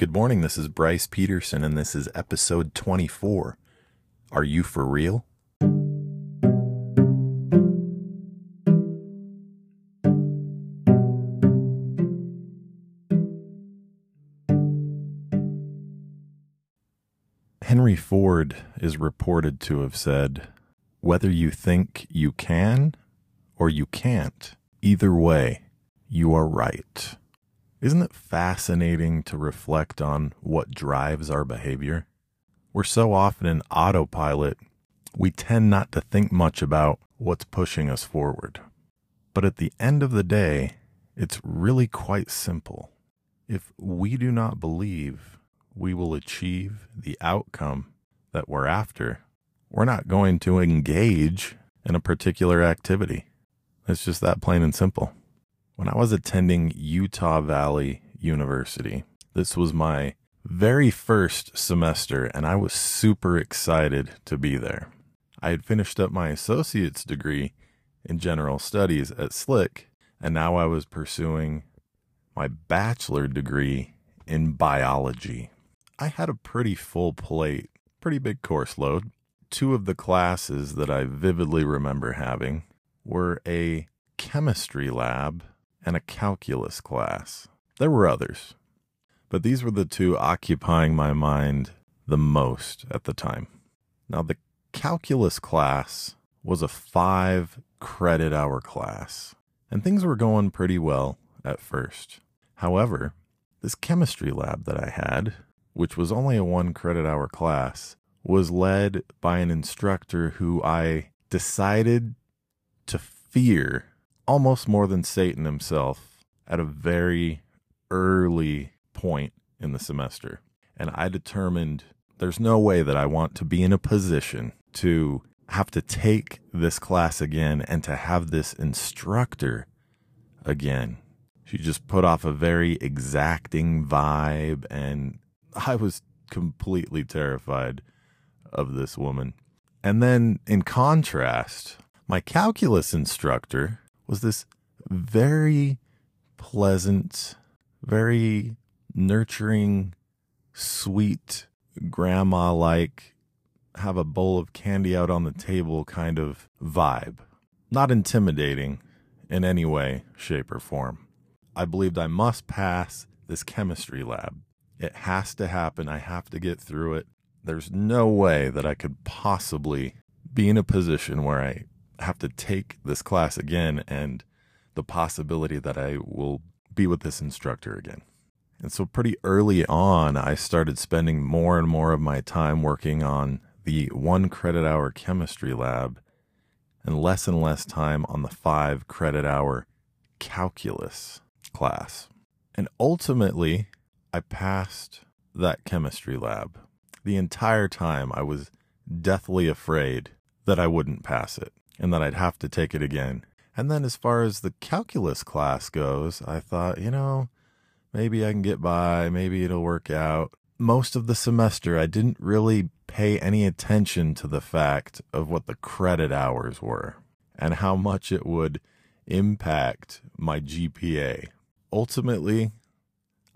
Good morning. This is Bryce Peterson, and this is episode 24. Are you for real? Henry Ford is reported to have said, Whether you think you can or you can't, either way, you are right. Isn't it fascinating to reflect on what drives our behavior? We're so often in autopilot, we tend not to think much about what's pushing us forward. But at the end of the day, it's really quite simple. If we do not believe we will achieve the outcome that we're after, we're not going to engage in a particular activity. It's just that plain and simple. When I was attending Utah Valley University, this was my very first semester, and I was super excited to be there. I had finished up my associate's degree in general studies at Slick, and now I was pursuing my bachelor degree in biology. I had a pretty full plate, pretty big course load. Two of the classes that I vividly remember having were a chemistry lab and a calculus class. There were others, but these were the two occupying my mind the most at the time. Now, the calculus class was a five credit hour class, and things were going pretty well at first. However, this chemistry lab that I had, which was only a one credit hour class, was led by an instructor who I decided to fear almost more than Satan himself at a very early point in the semester. And I determined there's no way that I want to be in a position to have to take this class again and to have this instructor again. She just put off a very exacting vibe, and I was completely terrified of this woman. And then, in contrast, my calculus instructor was this very pleasant, very nurturing, sweet, grandma like, have a bowl of candy out on the table kind of vibe. Not intimidating in any way, shape, or form. I believed I must pass this chemistry lab. It has to happen. I have to get through it. There's no way that I could possibly be in a position where I have to take this class again and the possibility that I will be with this instructor again. And so, pretty early on, I started spending more and more of my time working on the one credit hour chemistry lab and less and less time on the five credit hour calculus class. And ultimately, I passed that chemistry lab. The entire time, I was deathly afraid that I wouldn't pass it and that I'd have to take it again. And then as far as the calculus class goes, I thought, you know, maybe I can get by, maybe it'll work out. Most of the semester, I didn't really pay any attention to the fact of what the credit hours were and how much it would impact my GPA. Ultimately,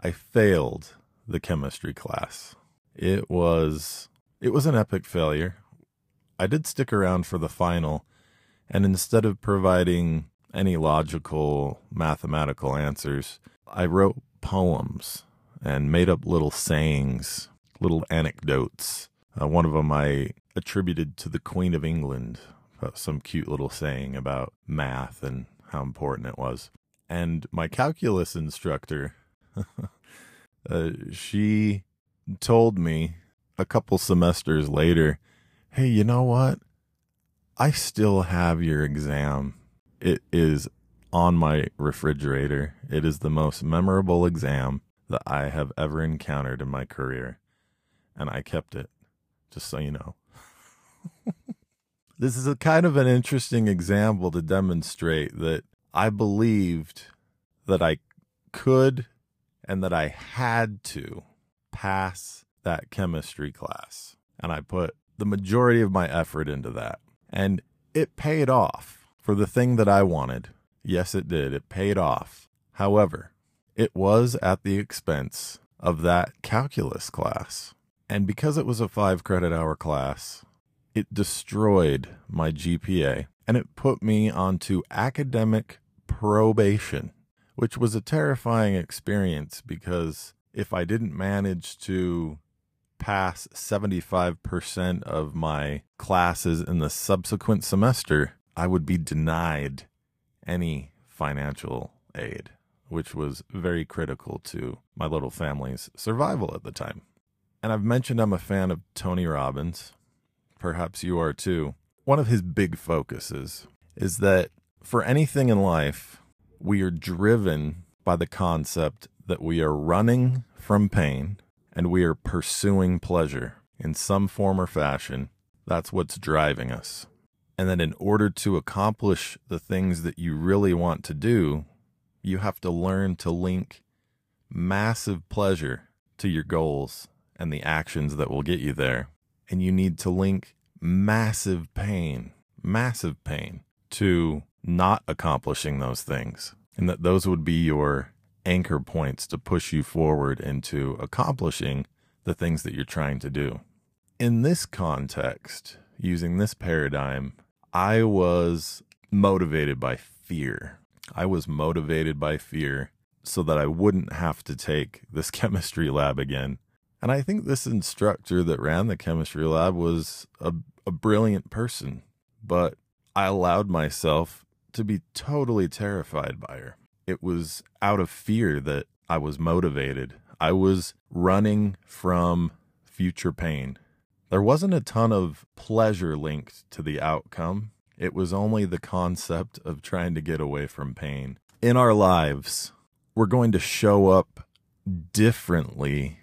I failed the chemistry class. It was it was an epic failure. I did stick around for the final and instead of providing any logical mathematical answers, I wrote poems and made up little sayings, little anecdotes. Uh, one of them I attributed to the Queen of England, uh, some cute little saying about math and how important it was. And my calculus instructor, uh, she told me a couple semesters later, hey, you know what? I still have your exam. It is on my refrigerator. It is the most memorable exam that I have ever encountered in my career. And I kept it, just so you know. this is a kind of an interesting example to demonstrate that I believed that I could and that I had to pass that chemistry class. And I put the majority of my effort into that. And it paid off for the thing that I wanted. Yes, it did. It paid off. However, it was at the expense of that calculus class. And because it was a five credit hour class, it destroyed my GPA and it put me onto academic probation, which was a terrifying experience because if I didn't manage to pass 75% of my classes in the subsequent semester, I would be denied any financial aid, which was very critical to my little family's survival at the time. And I've mentioned I'm a fan of Tony Robbins. Perhaps you are too. One of his big focuses is that for anything in life, we are driven by the concept that we are running from pain and we are pursuing pleasure in some form or fashion. That's what's driving us. And that in order to accomplish the things that you really want to do, you have to learn to link massive pleasure to your goals and the actions that will get you there. And you need to link massive pain, massive pain to not accomplishing those things. And that those would be your anchor points to push you forward into accomplishing the things that you're trying to do. In this context, using this paradigm, I was motivated by fear. I was motivated by fear so that I wouldn't have to take this chemistry lab again. And I think this instructor that ran the chemistry lab was a, a brilliant person, but I allowed myself to be totally terrified by her. It was out of fear that I was motivated. I was running from future pain. There wasn't a ton of pleasure linked to the outcome. It was only the concept of trying to get away from pain. In our lives, we're going to show up differently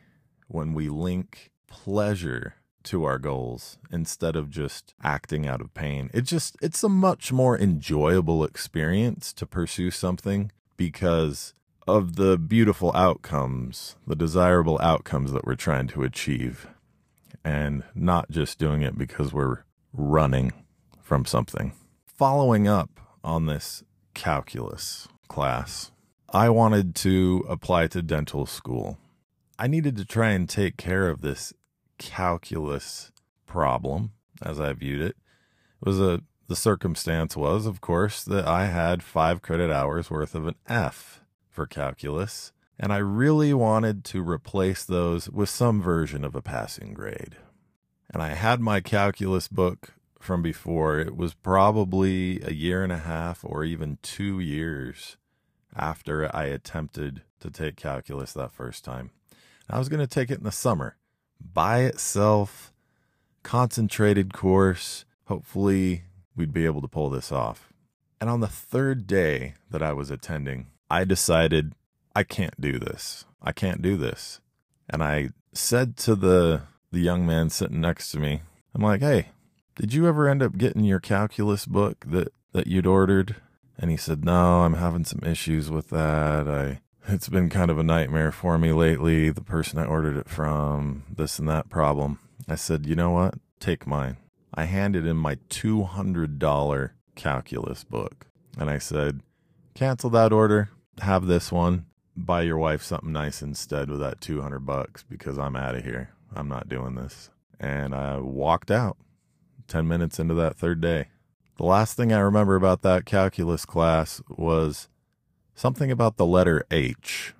when we link pleasure to our goals instead of just acting out of pain. It just it's a much more enjoyable experience to pursue something because of the beautiful outcomes, the desirable outcomes that we're trying to achieve, and not just doing it because we're running from something. Following up on this calculus class, I wanted to apply to dental school. I needed to try and take care of this calculus problem as I viewed it. It was a the circumstance was, of course, that I had five credit hours worth of an F for calculus, and I really wanted to replace those with some version of a passing grade. And I had my calculus book from before. It was probably a year and a half or even two years after I attempted to take calculus that first time. I was going to take it in the summer by itself, concentrated course, hopefully we'd be able to pull this off. And on the third day that I was attending, I decided I can't do this. I can't do this. And I said to the the young man sitting next to me, I'm like, "Hey, did you ever end up getting your calculus book that that you'd ordered?" And he said, "No, I'm having some issues with that. I it's been kind of a nightmare for me lately. The person I ordered it from, this and that problem." I said, "You know what? Take mine. I handed him my $200 calculus book. And I said, cancel that order, have this one, buy your wife something nice instead with that 200 bucks because I'm out of here. I'm not doing this. And I walked out 10 minutes into that third day. The last thing I remember about that calculus class was something about the letter H.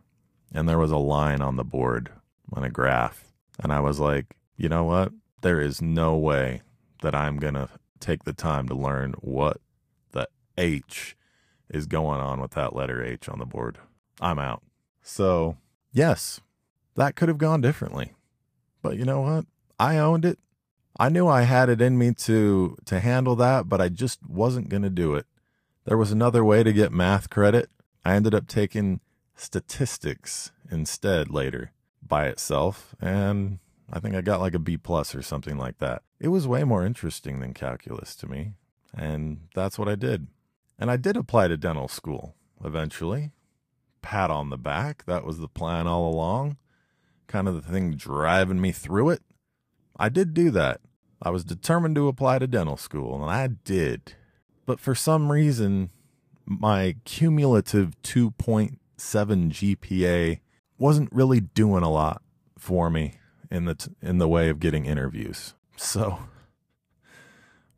And there was a line on the board on a graph. And I was like, you know what? There is no way that I'm going to take the time to learn what the H is going on with that letter H on the board. I'm out. So, yes, that could have gone differently. But you know what? I owned it. I knew I had it in me to to handle that, but I just wasn't going to do it. There was another way to get math credit. I ended up taking statistics instead later by itself, and I think I got like a B plus or something like that. It was way more interesting than calculus to me. And that's what I did. And I did apply to dental school eventually. Pat on the back. That was the plan all along. Kind of the thing driving me through it. I did do that. I was determined to apply to dental school, and I did. But for some reason, my cumulative 2.7 GPA wasn't really doing a lot for me in the t- in the way of getting interviews. So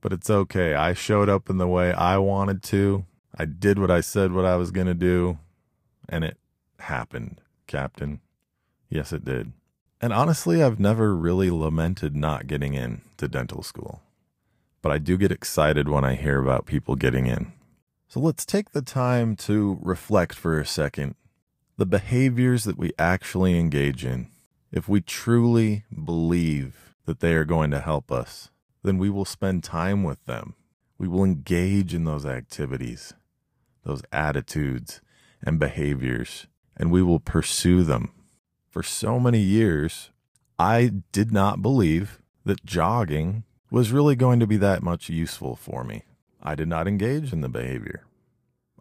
but it's okay. I showed up in the way I wanted to. I did what I said what I was going to do and it happened, Captain. Yes, it did. And honestly, I've never really lamented not getting in to dental school. But I do get excited when I hear about people getting in. So let's take the time to reflect for a second. The behaviors that we actually engage in, if we truly believe that they are going to help us, then we will spend time with them. We will engage in those activities, those attitudes and behaviors, and we will pursue them. For so many years, I did not believe that jogging was really going to be that much useful for me. I did not engage in the behavior.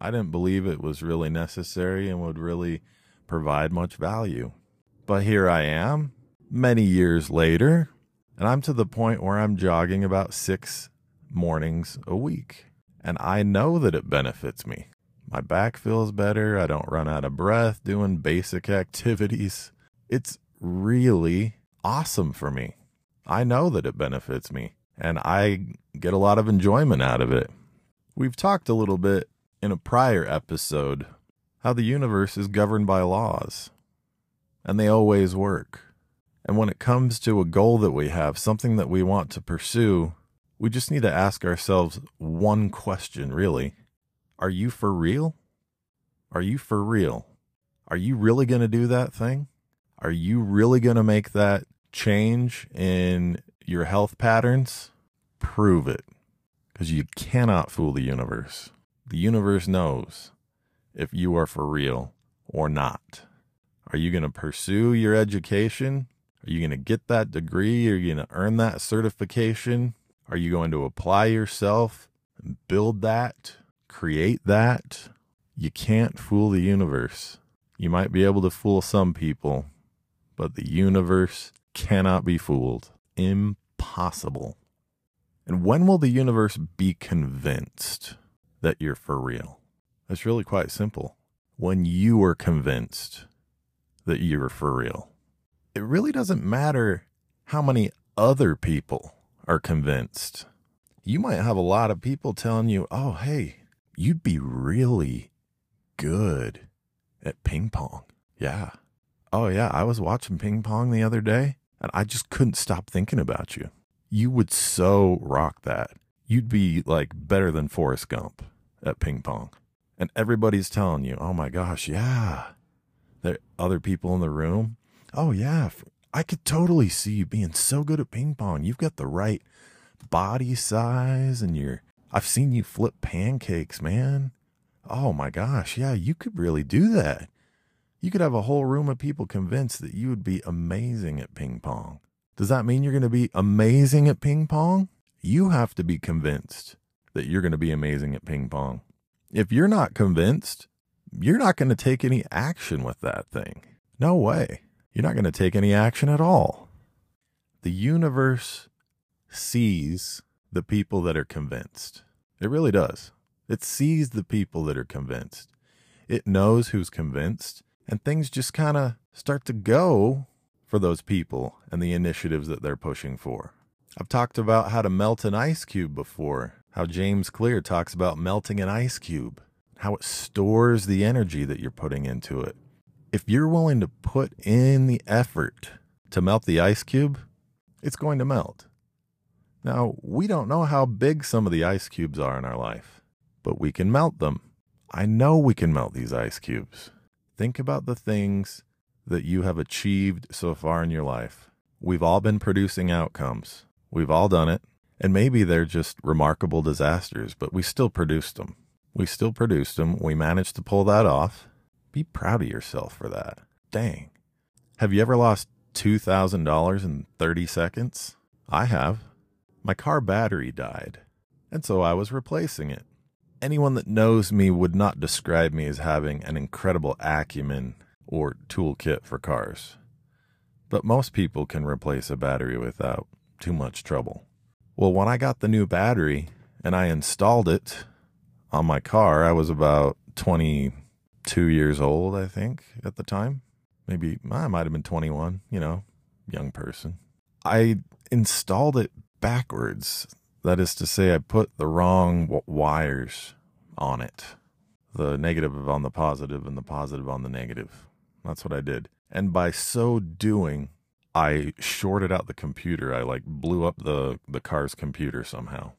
I didn't believe it was really necessary and would really provide much value. But here I am, many years later, and I'm to the point where I'm jogging about six mornings a week. And I know that it benefits me. My back feels better. I don't run out of breath doing basic activities. It's really awesome for me. I know that it benefits me and I get a lot of enjoyment out of it. We've talked a little bit in a prior episode how the universe is governed by laws and they always work. And when it comes to a goal that we have, something that we want to pursue, we just need to ask ourselves one question, really. Are you for real? Are you for real? Are you really going to do that thing? Are you really going to make that change in your health patterns? Prove it. Because you cannot fool the universe. The universe knows if you are for real or not. Are you going to pursue your education? Are you going to get that degree? Are you going to earn that certification? Are you going to apply yourself and build that, create that? You can't fool the universe. You might be able to fool some people, but the universe cannot be fooled. Impossible. And when will the universe be convinced that you're for real? It's really quite simple. When you are convinced that you're for real it really doesn't matter how many other people are convinced. You might have a lot of people telling you, oh, hey, you'd be really good at ping pong. Yeah. Oh, yeah. I was watching ping pong the other day and I just couldn't stop thinking about you. You would so rock that. You'd be like better than Forrest Gump at ping pong. And everybody's telling you, oh my gosh, yeah. There are other people in the room Oh, yeah. I could totally see you being so good at ping pong. You've got the right body size and you're, I've seen you flip pancakes, man. Oh my gosh. Yeah, you could really do that. You could have a whole room of people convinced that you would be amazing at ping pong. Does that mean you're going to be amazing at ping pong? You have to be convinced that you're going to be amazing at ping pong. If you're not convinced, you're not going to take any action with that thing. No way you're not going to take any action at all. The universe sees the people that are convinced. It really does. It sees the people that are convinced. It knows who's convinced, and things just kind of start to go for those people and the initiatives that they're pushing for. I've talked about how to melt an ice cube before, how James Clear talks about melting an ice cube, how it stores the energy that you're putting into it if you're willing to put in the effort to melt the ice cube, it's going to melt. Now, we don't know how big some of the ice cubes are in our life, but we can melt them. I know we can melt these ice cubes. Think about the things that you have achieved so far in your life. We've all been producing outcomes. We've all done it. And maybe they're just remarkable disasters, but we still produced them. We still produced them. We managed to pull that off. Be proud of yourself for that. Dang. Have you ever lost $2,000 in 30 seconds? I have. My car battery died, and so I was replacing it. Anyone that knows me would not describe me as having an incredible acumen or toolkit for cars. But most people can replace a battery without too much trouble. Well, when I got the new battery and I installed it on my car, I was about 22 years old, I think, at the time. maybe I might have been 21, you know, young person. I installed it backwards. That is to say, I put the wrong wires on it the negative on the positive and the positive on the negative. That's what I did. And by so doing, I shorted out the computer. I like blew up the, the car's computer somehow.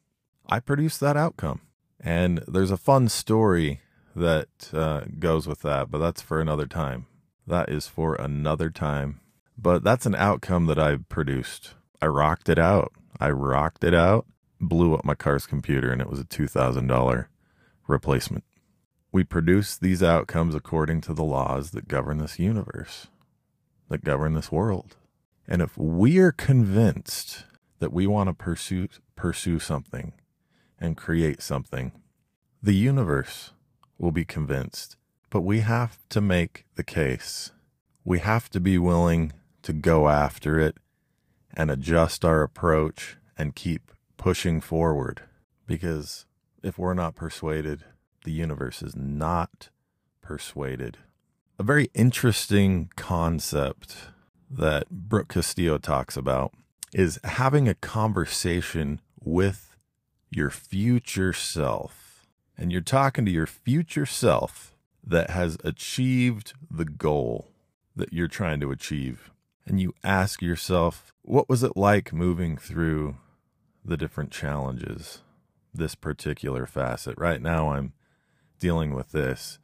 I produced that outcome. And there's a fun story that uh, goes with that, but that's for another time. That is for another time. But that's an outcome that I produced. I rocked it out. I rocked it out, blew up my car's computer, and it was a $2,000 replacement. We produce these outcomes according to the laws that govern this universe, that govern this world. And if we are convinced that we want to pursue, pursue something and create something, the universe will be convinced. But we have to make the case. We have to be willing to go after it and adjust our approach and keep pushing forward. Because if we're not persuaded, the universe is not persuaded. A very interesting concept that Brooke Castillo talks about is having a conversation with your future self. And you're talking to your future self that has achieved the goal that you're trying to achieve. And you ask yourself, what was it like moving through the different challenges, this particular facet? Right now, I'm dealing with this.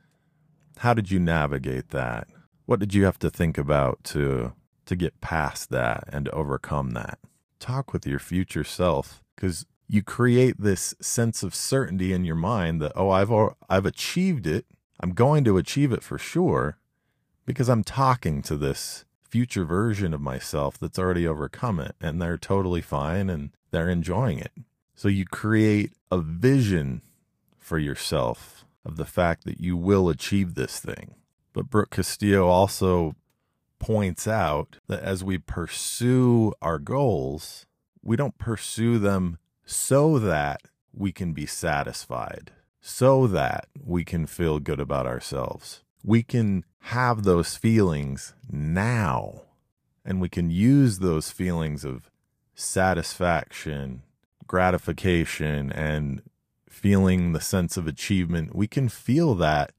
How did you navigate that? What did you have to think about to to get past that and overcome that? Talk with your future self cuz you create this sense of certainty in your mind that oh I've I've achieved it. I'm going to achieve it for sure because I'm talking to this future version of myself that's already overcome it and they're totally fine and they're enjoying it. So you create a vision for yourself of the fact that you will achieve this thing. But Brooke Castillo also points out that as we pursue our goals, we don't pursue them so that we can be satisfied, so that we can feel good about ourselves. We can have those feelings now, and we can use those feelings of satisfaction, gratification, and feeling the sense of achievement, we can feel that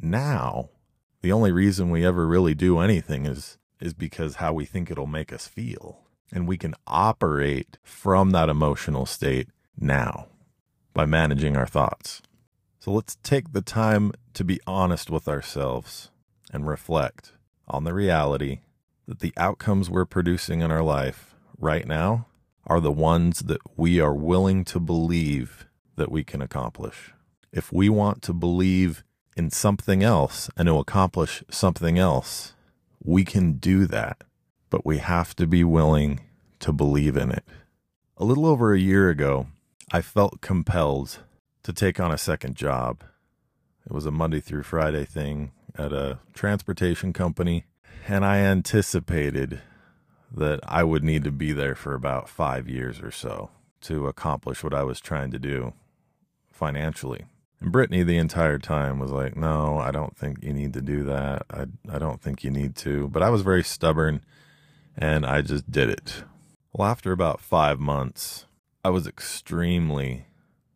now. The only reason we ever really do anything is is because how we think it'll make us feel. And we can operate from that emotional state now by managing our thoughts. So let's take the time to be honest with ourselves and reflect on the reality that the outcomes we're producing in our life right now are the ones that we are willing to believe that we can accomplish. If we want to believe in something else and to accomplish something else, we can do that, but we have to be willing to believe in it. A little over a year ago, I felt compelled to take on a second job. It was a Monday through Friday thing at a transportation company, and I anticipated that I would need to be there for about five years or so to accomplish what I was trying to do financially. And Brittany the entire time was like, "No, I don't think you need to do that. I I don't think you need to." But I was very stubborn and I just did it. Well, after about 5 months, I was extremely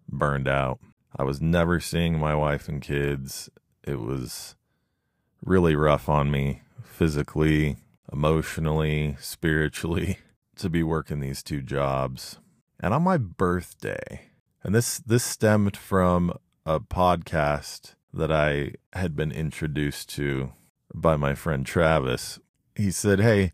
burned out. I was never seeing my wife and kids. It was really rough on me physically, emotionally, spiritually to be working these two jobs. And on my birthday, and this this stemmed from a podcast that I had been introduced to by my friend Travis. He said, "Hey,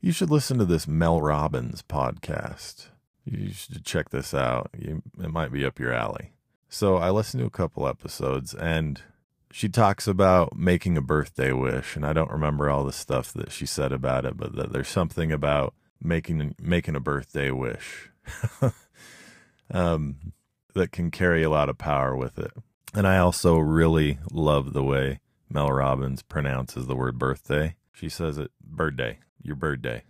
you should listen to this Mel Robbins podcast. You should check this out. You, it might be up your alley." So I listened to a couple episodes and she talks about making a birthday wish and I don't remember all the stuff that she said about it, but that there's something about making making a birthday wish. um that can carry a lot of power with it. And I also really love the way Mel Robbins pronounces the word birthday. She says it bird day, your birthday.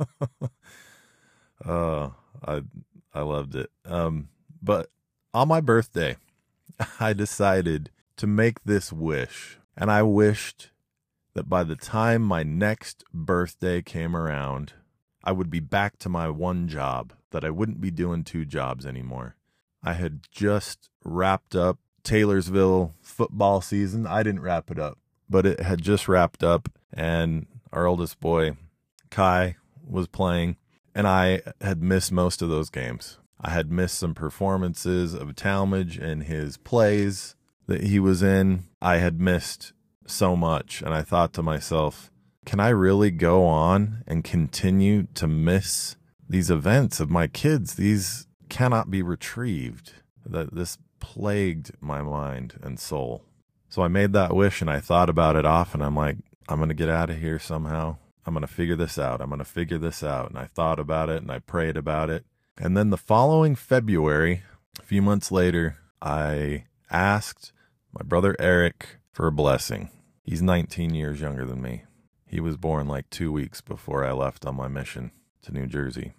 uh, I I loved it. Um, but on my birthday, I decided to make this wish, and I wished that by the time my next birthday came around, I would be back to my one job, that I wouldn't be doing two jobs anymore. I had just wrapped up Taylorsville football season. I didn't wrap it up, but it had just wrapped up, and our oldest boy, Kai, was playing, and I had missed most of those games. I had missed some performances of Talmage and his plays that he was in. I had missed so much, and I thought to myself, can I really go on and continue to miss these events of my kids? These cannot be retrieved. That this plagued my mind and soul. So I made that wish and I thought about it often. I'm like, I'm going to get out of here somehow. I'm going to figure this out. I'm going to figure this out. And I thought about it and I prayed about it. And then the following February, a few months later, I asked my brother Eric for a blessing. He's 19 years younger than me. He was born like two weeks before I left on my mission to New Jersey.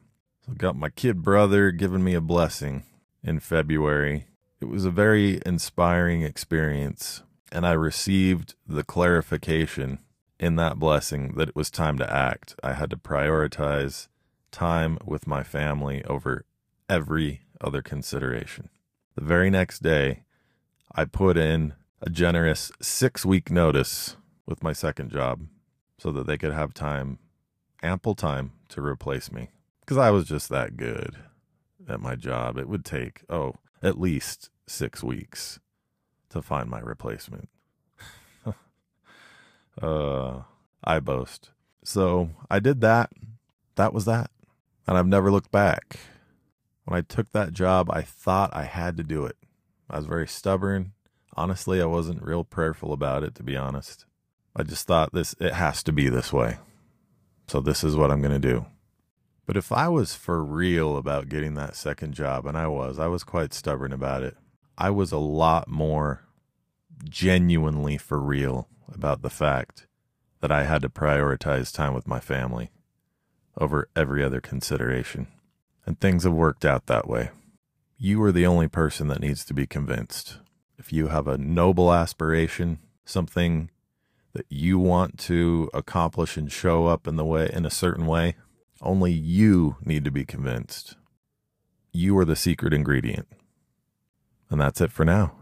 So I got my kid brother giving me a blessing in February. It was a very inspiring experience, and I received the clarification in that blessing that it was time to act. I had to prioritize time with my family over every other consideration. The very next day, I put in a generous six week notice with my second job so that they could have time, ample time to replace me. Because I was just that good at my job. It would take, oh, at least six weeks to find my replacement. uh, I boast. So I did that. That was that. And I've never looked back. When I took that job, I thought I had to do it. I was very stubborn. Honestly, I wasn't real prayerful about it, to be honest. I just thought this, it has to be this way. So this is what I'm going to do. But if I was for real about getting that second job, and I was, I was quite stubborn about it, I was a lot more genuinely for real about the fact that I had to prioritize time with my family over every other consideration. And things have worked out that way. You are the only person that needs to be convinced. If you have a noble aspiration, something that you want to accomplish and show up in the way in a certain way, only you need to be convinced. You are the secret ingredient. And that's it for now.